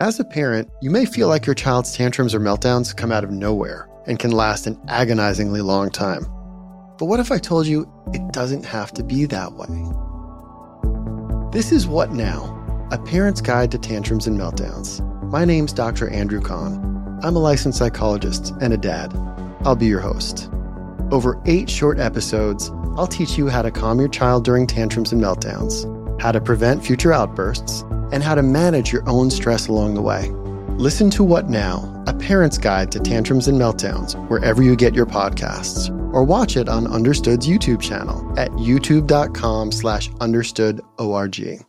As a parent, you may feel like your child's tantrums or meltdowns come out of nowhere and can last an agonizingly long time. But what if I told you it doesn't have to be that way? This is What Now, a parent's guide to tantrums and meltdowns. My name's Dr. Andrew Kahn. I'm a licensed psychologist and a dad. I'll be your host. Over eight short episodes, I'll teach you how to calm your child during tantrums and meltdowns, how to prevent future outbursts, and how to manage your own stress along the way. Listen to What Now, a parent's guide to tantrums and meltdowns, wherever you get your podcasts, or watch it on Understood's YouTube channel at youtube.com slash understoodorg.